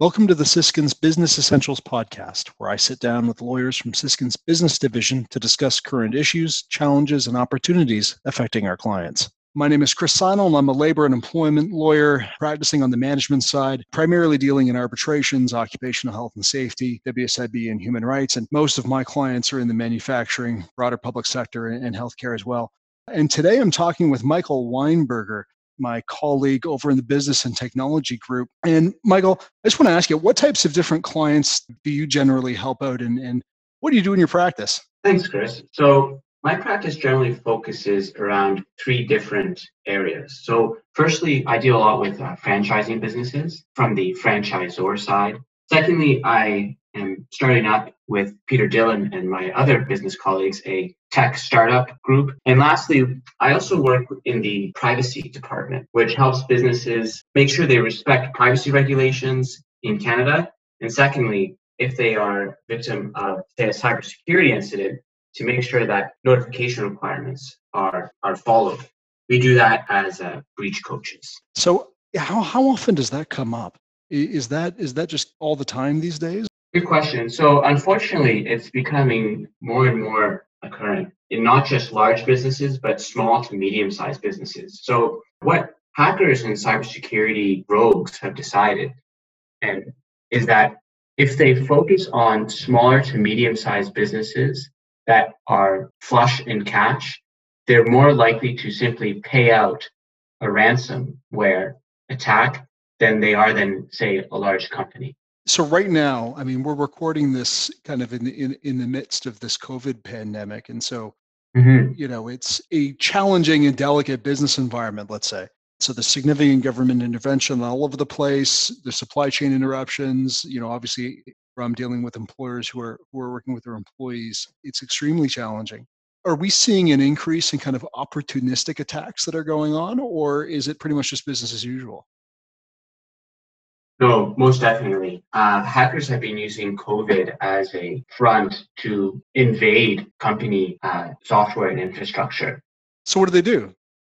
Welcome to the Siskinds Business Essentials podcast, where I sit down with lawyers from Siskinds Business Division to discuss current issues, challenges, and opportunities affecting our clients. My name is Chris Seinel, and I'm a labor and employment lawyer practicing on the management side, primarily dealing in arbitrations, occupational health and safety, WSIB, and human rights. And most of my clients are in the manufacturing, broader public sector, and healthcare as well. And today I'm talking with Michael Weinberger my colleague over in the business and technology group. And Michael, I just want to ask you, what types of different clients do you generally help out and, and what do you do in your practice? Thanks, Chris. So my practice generally focuses around three different areas. So firstly, I deal a lot with uh, franchising businesses from the franchisor side. Secondly, I am starting up with Peter Dillon and my other business colleagues a tech startup group. And lastly, I also work in the privacy department, which helps businesses make sure they respect privacy regulations in Canada. And secondly, if they are victim of say a cybersecurity incident, to make sure that notification requirements are are followed. We do that as uh, breach coaches. So how how often does that come up? Is that is that just all the time these days? Good question. So unfortunately, it's becoming more and more occurring in not just large businesses, but small to medium sized businesses. So what hackers and cybersecurity rogues have decided and is that if they focus on smaller to medium sized businesses that are flush in cash, they're more likely to simply pay out a ransomware attack than they are than say a large company so right now i mean we're recording this kind of in the, in, in the midst of this covid pandemic. And so mm-hmm. you know it's a challenging and delicate business environment let's say. So the significant government intervention all over the place the supply chain interruptions you know obviously i'm dealing with employers who are who are working with their employees it's extremely challenging. Are we seeing an increase in kind of opportunistic attacks that are going on or is it pretty much just business as usual no, most definitely. Uh, hackers have been using COVID as a front to invade company uh, software and infrastructure. So, what do they do?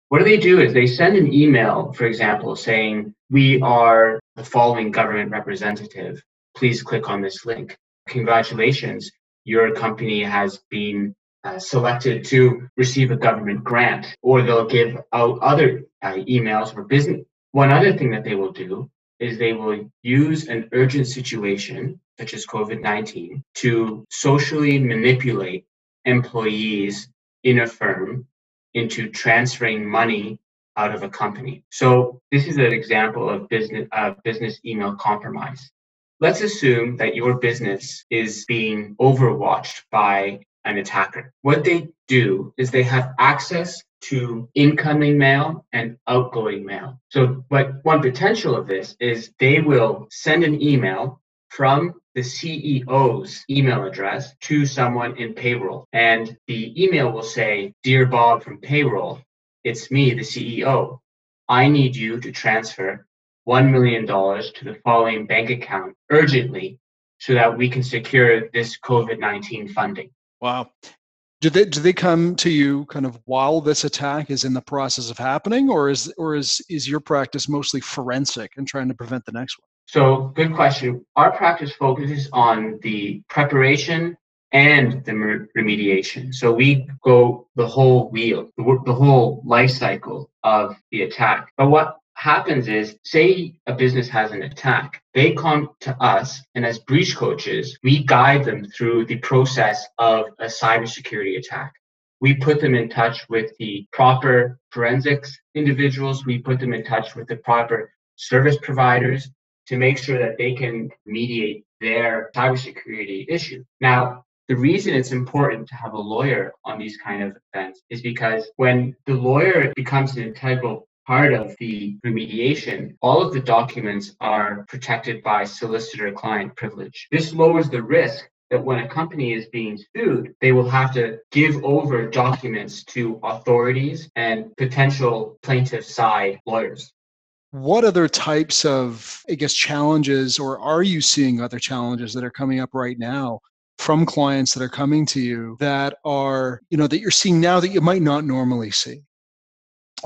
What do they do is they send an email, for example, saying, We are the following government representative. Please click on this link. Congratulations, your company has been uh, selected to receive a government grant, or they'll give out other uh, emails or business. One other thing that they will do is they will use an urgent situation, such as COVID 19, to socially manipulate employees in a firm into transferring money out of a company. So this is an example of business uh, business email compromise. Let's assume that your business is being overwatched by an attacker. What they do is they have access to incoming mail and outgoing mail. So, but one potential of this is they will send an email from the CEO's email address to someone in payroll. And the email will say, Dear Bob from payroll, it's me, the CEO. I need you to transfer $1 million to the following bank account urgently so that we can secure this COVID 19 funding. Wow. Do they do they come to you kind of while this attack is in the process of happening or is or is is your practice mostly forensic and trying to prevent the next one? So good question. Our practice focuses on the preparation and the remediation. So we go the whole wheel the, the whole life cycle of the attack. But what happens is say a business has an attack they come to us and as breach coaches we guide them through the process of a cybersecurity attack. We put them in touch with the proper forensics individuals. We put them in touch with the proper service providers to make sure that they can mediate their cybersecurity issue. Now the reason it's important to have a lawyer on these kind of events is because when the lawyer becomes an integral part of the remediation, all of the documents are protected by solicitor client privilege. This lowers the risk that when a company is being sued, they will have to give over documents to authorities and potential plaintiff side lawyers. What other types of, I guess, challenges, or are you seeing other challenges that are coming up right now from clients that are coming to you that are, you know, that you're seeing now that you might not normally see?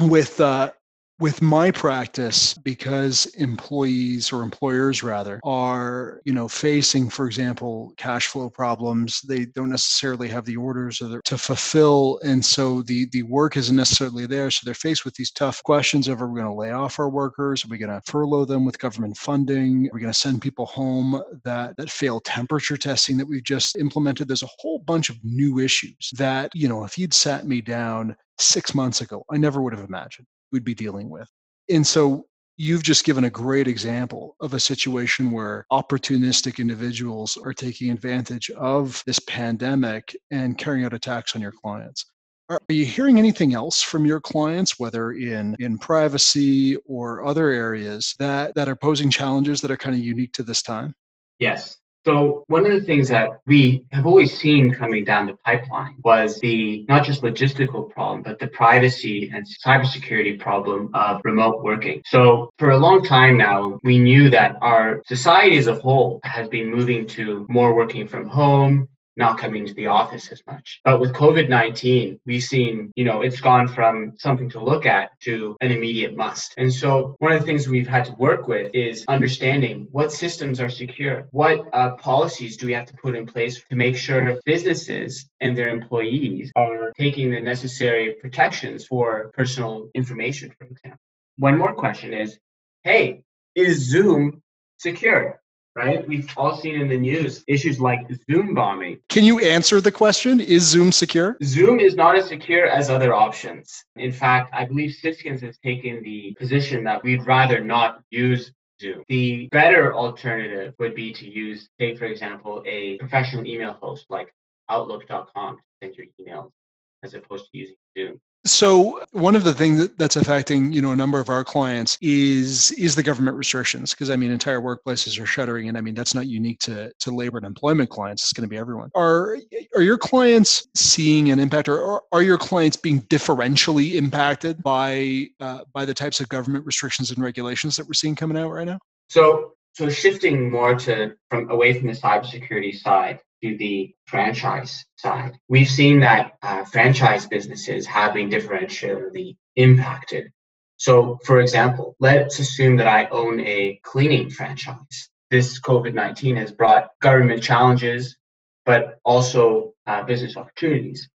with uh, with my practice because employees or employers rather are you know facing for example cash flow problems they don't necessarily have the orders to fulfill and so the the work isn't necessarily there so they're faced with these tough questions of are we going to lay off our workers? Are we going to furlough them with government funding? Are we going to send people home that that fail temperature testing that we've just implemented? There's a whole bunch of new issues that you know if you'd sat me down six months ago i never would have imagined we'd be dealing with. And so you've just given a great example of a situation where opportunistic individuals are taking advantage of this pandemic and carrying out attacks on your clients. Are you hearing anything else from your clients, whether in, in privacy or other areas that, that are posing challenges that are kind of unique to this time? Yes. So one of the things that we have always seen coming down the pipeline was the not just logistical problem, but the privacy and cybersecurity problem of remote working. So for a long time now, we knew that our society as a whole has been moving to more working from home, not coming to the office as much. But with COVID 19, we've seen, you know, it's gone from something to look at to an immediate must. And so one of the things we've had to work with is understanding what systems are secure, what uh, policies do we have to put in place to make sure businesses and their employees are taking the necessary protections for personal information, for example. One more question is hey, is Zoom secure? Right? We've all seen in the news issues like Zoom bombing. Can you answer the question? Is Zoom secure? Zoom is not as secure as other options. In fact, I believe Siskinds has taken the position that we'd rather not use Zoom. The better alternative would be to use, say, for example, a professional email host like Outlook.com to send your emails as opposed to using Zoom. So one of the things that's affecting, you know, a number of our clients is is the government restrictions because I mean entire workplaces are shuttering and I mean that's not unique to to labor and employment clients it's going to be everyone. Are are your clients seeing an impact or are your clients being differentially impacted by uh, by the types of government restrictions and regulations that we're seeing coming out right now? So so shifting more to from away from the cybersecurity side, to the franchise side. We've seen that uh, franchise businesses have been differentially impacted. So, for example, let's assume that I own a cleaning franchise. This COVID 19 has brought government challenges, but also uh, business opportunities.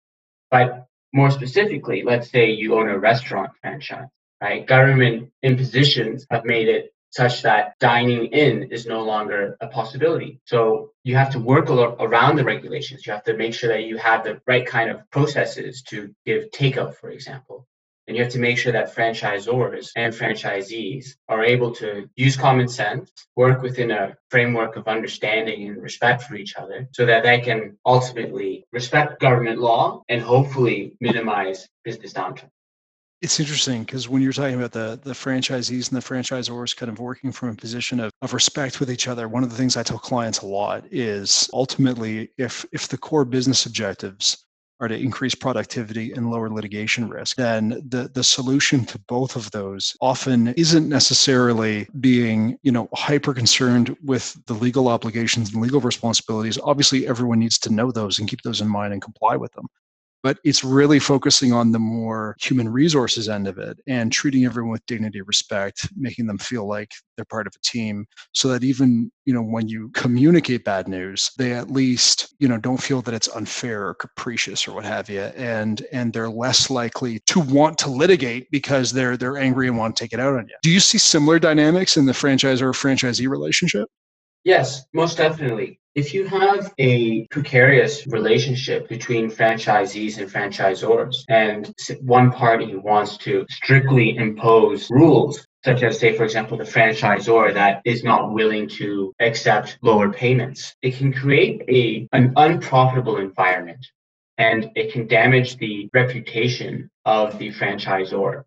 But more specifically, let's say you own a restaurant franchise, right? Government impositions have made it such that dining in is no longer a possibility. So you have to work around the regulations. You have to make sure that you have the right kind of processes to give takeout, for example. And you have to make sure that franchisors and franchisees are able to use common sense, work within a framework of understanding and respect for each other so that they can ultimately respect government law and hopefully minimize business downturn it's interesting because when you're talking about the the franchisees and the franchisors kind of working from a position of, of respect with each other one of the things i tell clients a lot is ultimately if if the core business objectives are to increase productivity and lower litigation risk, then the, the solution to both of those often isn't necessarily being, you know, hyper concerned with the legal obligations and legal responsibilities. Obviously, everyone needs to know those and keep those in mind and comply with them but it's really focusing on the more human resources end of it and treating everyone with dignity respect making them feel like they're part of a team so that even you know when you communicate bad news they at least you know don't feel that it's unfair or capricious or what have you. And and they're less likely to want to litigate because they're they're angry and want to take it out on you. Do you see similar dynamics in the franchisor franchisee relationship Yes, most definitely. If you have a precarious relationship between franchisees and franchisors, and one party wants to strictly impose rules, such as, say, for example, the franchisor that is not willing to accept lower payments, it can create a, an unprofitable environment and it can damage the reputation of the franchisor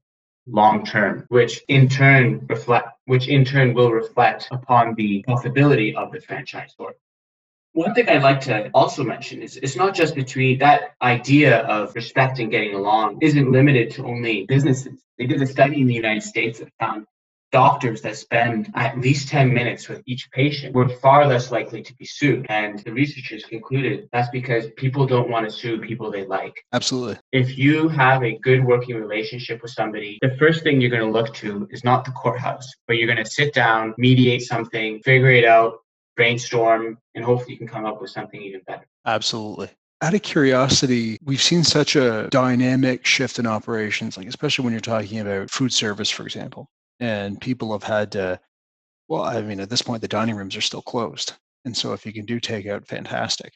long term, which in turn reflect which in turn will reflect upon the profitability of the franchisor. One thing I'd like to also mention is it's not just between that idea of respect and getting along isn't limited to only businesses. They did a study in the United States that found doctors that spend at least 10 minutes with each patient were far less likely to be sued. And the researchers concluded that's because people don't want to sue people they like. Absolutely. If you have a good working relationship with somebody, the first thing you're going to look to is not the courthouse, but you're going to sit down, mediate something, figure it out, brainstorm, and hopefully you can come up with something even better. Absolutely. Out of curiosity, we've seen such a dynamic shift in operations, like especially when you're talking about food service, for example, and people have had to. Well, I mean, at this point, the dining rooms are still closed, and so if you can do takeout, fantastic.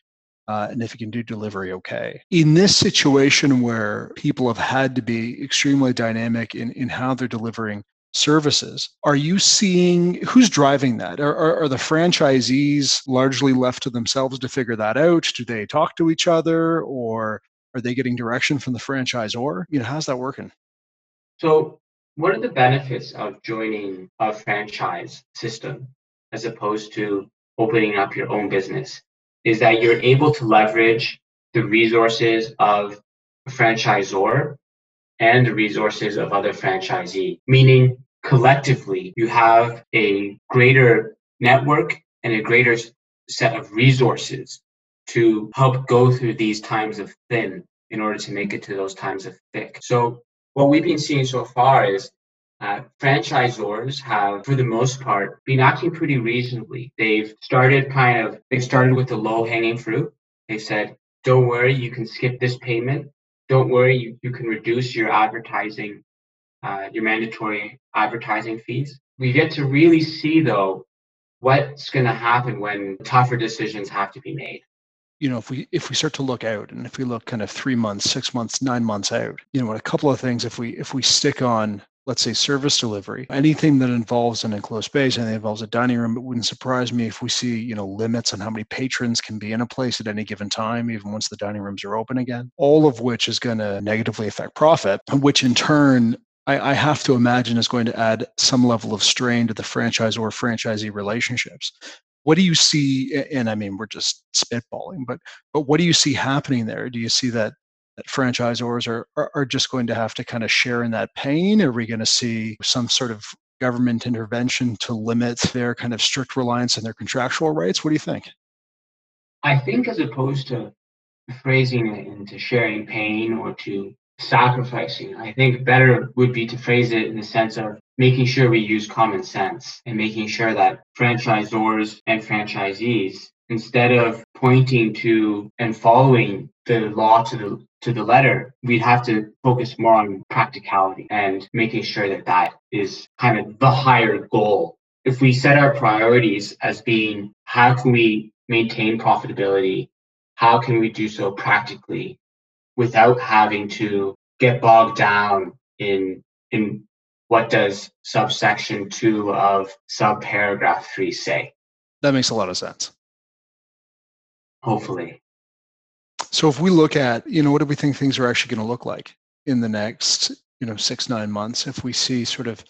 Uh, and if you can do delivery, okay. In this situation where people have had to be extremely dynamic in, in how they're delivering services. Are you seeing who's driving that? Are, are, are, the franchisees largely left to themselves to figure that out? Do they talk to each other or are they getting direction from the franchisor? You know, how's that working? So, what are the benefits of joining a franchise system as opposed to opening up your own business? Is that you're able to leverage the resources of a franchisor and the resources of other franchisee, meaning collectively you have a greater network and a greater set of resources to help go through these times of thin in order to make it to those times of thick. So what we've been seeing so far is uh, franchisors have, for the most part, been acting pretty reasonably. They've started kind of, they've started with the low hanging fruit. They've said, don't worry, you can skip this payment don't worry, you, you can reduce your advertising, uh, your mandatory advertising fees. We get to really see, though, what's going to happen when tougher decisions have to be made you know if we if we start to look out and if we look kind of three months six months nine months out you know a couple of things if we if we stick on let's say service delivery, anything that involves an enclosed space, anything that involves a dining room, it wouldn't surprise me if we see, you know, limits on how many patrons can be in a place at any given time, even once the dining rooms are open again. All of which is going to negatively affect profit, which in turn I, have to imagine is going to add some level of strain to the franchise or franchisee relationships. What do you see? And I mean, we're just spitballing, but but what do you see happening there? Do you see that that franchisors are, are, are just going to have to kind of share in that pain? Are we going to see some sort of government intervention to limit their kind of strict reliance on their contractual rights? What do you think? I think, as opposed to phrasing it into sharing pain or to sacrificing, I think better would be to phrase it in the sense of making sure we use common sense and making sure that franchisors and franchisees, instead of pointing to and following the law to the to the letter, we'd have to focus more on practicality and making sure that that is kind of the higher goal. If we set our priorities as being how can we maintain profitability? How can we do so practically without having to get bogged down in in what does subsection two of subparagraph three say? That makes a lot of sense. Hopefully. So if we look at, you know, what do we think things are actually going to look like in the next, you know, six, nine months? If we see sort of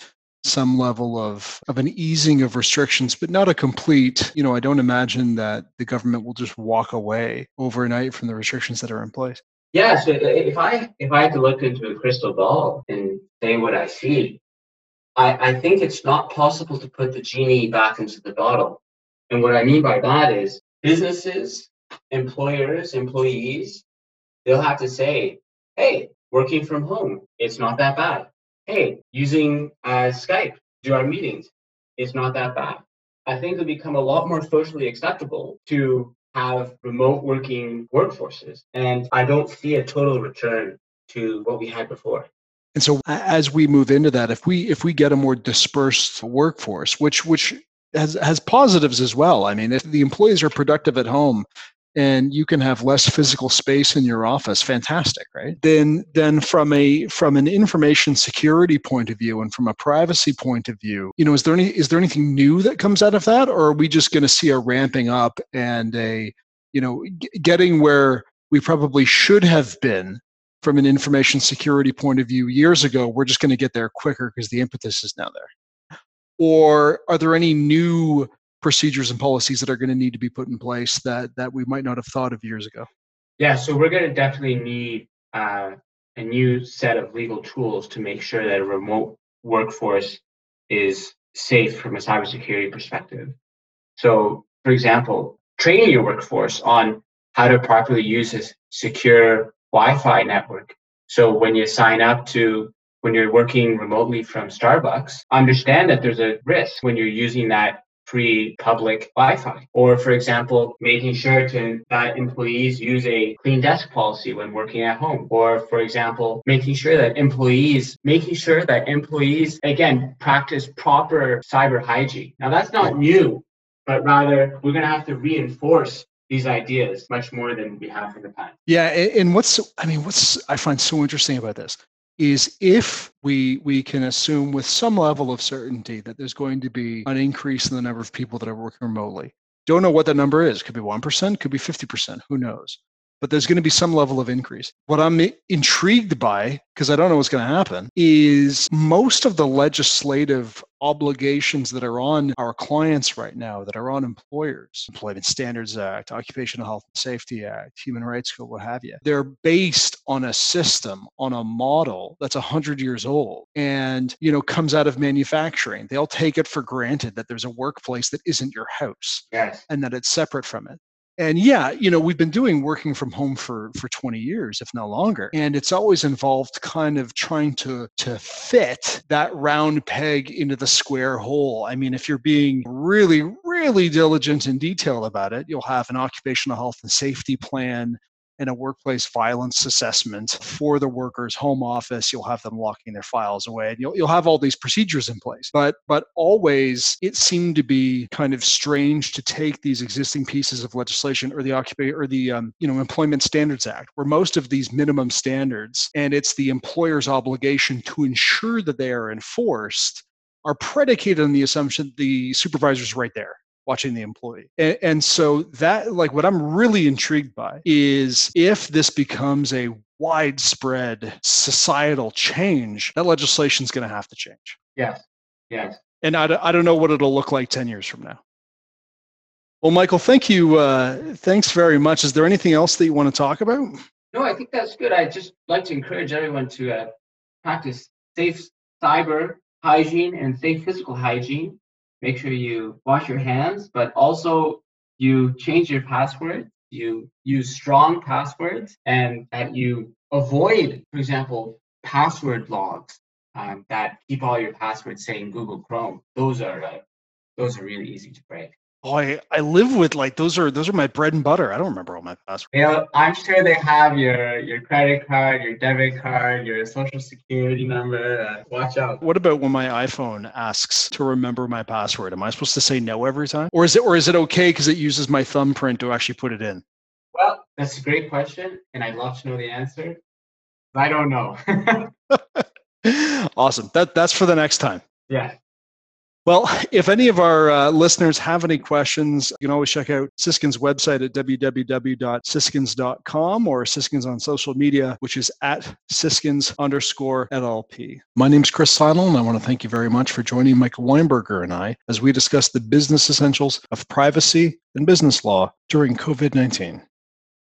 some level of, of an easing of restrictions, but not a complete, you know, I don't imagine that the government will just walk away overnight from the restrictions that are in place. Yeah, so if I if I had to look into a crystal ball and say what I see, I, I think it's not possible to put the genie back into the bottle. And what I mean by that is businesses employers, employees, they'll have to say, hey, working from home, it's not that bad. Hey, using uh, Skype, do our meetings, it's not that bad. I think it'll become a lot more socially acceptable to have remote working workforces. And I don't see a total return to what we had before. And so as we move into that, if we if we get a more dispersed workforce, which which has has positives as well. I mean, if the employees are productive at home, and you can have less physical space in your office fantastic right then then from a from an information security point of view and from a privacy point of view you know is there any is there anything new that comes out of that or are we just going to see a ramping up and a you know g- getting where we probably should have been from an information security point of view years ago we're just going to get there quicker because the impetus is now there or are there any new procedures and policies that are going to need to be put in place that that we might not have thought of years ago? Yeah, so we're going to definitely need uh, a new set of legal tools to make sure that a remote workforce is safe from a cybersecurity perspective. So, for example, training your workforce on how to properly use a secure Wi-Fi network. So when you sign up to when you're working remotely from Starbucks, understand that there's a risk when you're using that free public Wi-Fi. Or for example, making sure to that employees use a clean desk policy when working at home. Or for example, making sure that employees making sure that employees again practice proper cyber hygiene. Now that's not new, but rather we're going to have to reinforce these ideas much more than we have in the past. Yeah, and what's I mean, what's I find so interesting about this is if we we can assume with some level of certainty that there's going to be an increase in the number of people that are working remotely. Don't know what that number is. Could be 1%, could be 50%, who knows but there's going to be some level of increase. What I'm intrigued by, because I don't know what's going to happen, is most of the legislative obligations that are on our clients right now, that are on employers, Employment Standards Act, Occupational Health and Safety Act, Human Rights Code, what have you, they're based on a system, on a model that's 100 years old and, you know, comes out of manufacturing. They'll take it for granted that there's a workplace that isn't your house yes. and that it's separate from it and yeah you know we've been doing working from home for for 20 years if not longer and it's always involved kind of trying to to fit that round peg into the square hole. I mean if you're being really really diligent and detailed about it you'll have an occupational health and safety plan and a workplace violence assessment for the worker's home office. You'll have them locking their files away, and you'll you'll have all these procedures in place. But but always it seemed to be kind of strange to take these existing pieces of legislation or the occupation or the um, you know Employment Standards Act, where most of these minimum standards and it's the employer's obligation to ensure that they are enforced are predicated on the assumption the supervisor's right there watching the employee. And, and, so that like what I'm really intrigued by is if this becomes a widespread societal change, that legislation is going to have to change. Yes. Yes. And I, I don't know what it'll look like 10 years from now. Well, Michael, thank you. Uh, thanks very much. Is there anything else that you want to talk about? No, I think that's good. I just like to encourage everyone to uh, practice safe cyber hygiene and safe physical hygiene make sure you wash your hands, but also you change your password, you use strong passwords, and that you avoid, for example, password logs um, that keep all your passwords saying Google Chrome. Those are uh, those are really easy to break. Oh, I, I live with like those are those are my bread and butter. I don't remember all my passwords. Yeah, I'm sure they have your your credit card, your debit card, your social security number. Uh, watch out. What about when my iPhone asks to remember my password? Am I supposed to say no every time, or is it or is it okay because it uses my thumbprint to actually put it in? Well, that's a great question, and I'd love to know the answer. I don't know. awesome. That that's for the next time. Yeah. Well, if any of our uh, listeners have any questions, you can always check out Siskinds' website at www.siskinds.com or Siskinds on social media, which is at Siskinds underscore LLP. My name is Chris Seinel, and I want to thank you very much for joining Michael Weinberger and I as we discuss the business essentials of privacy and business law during COVID 19.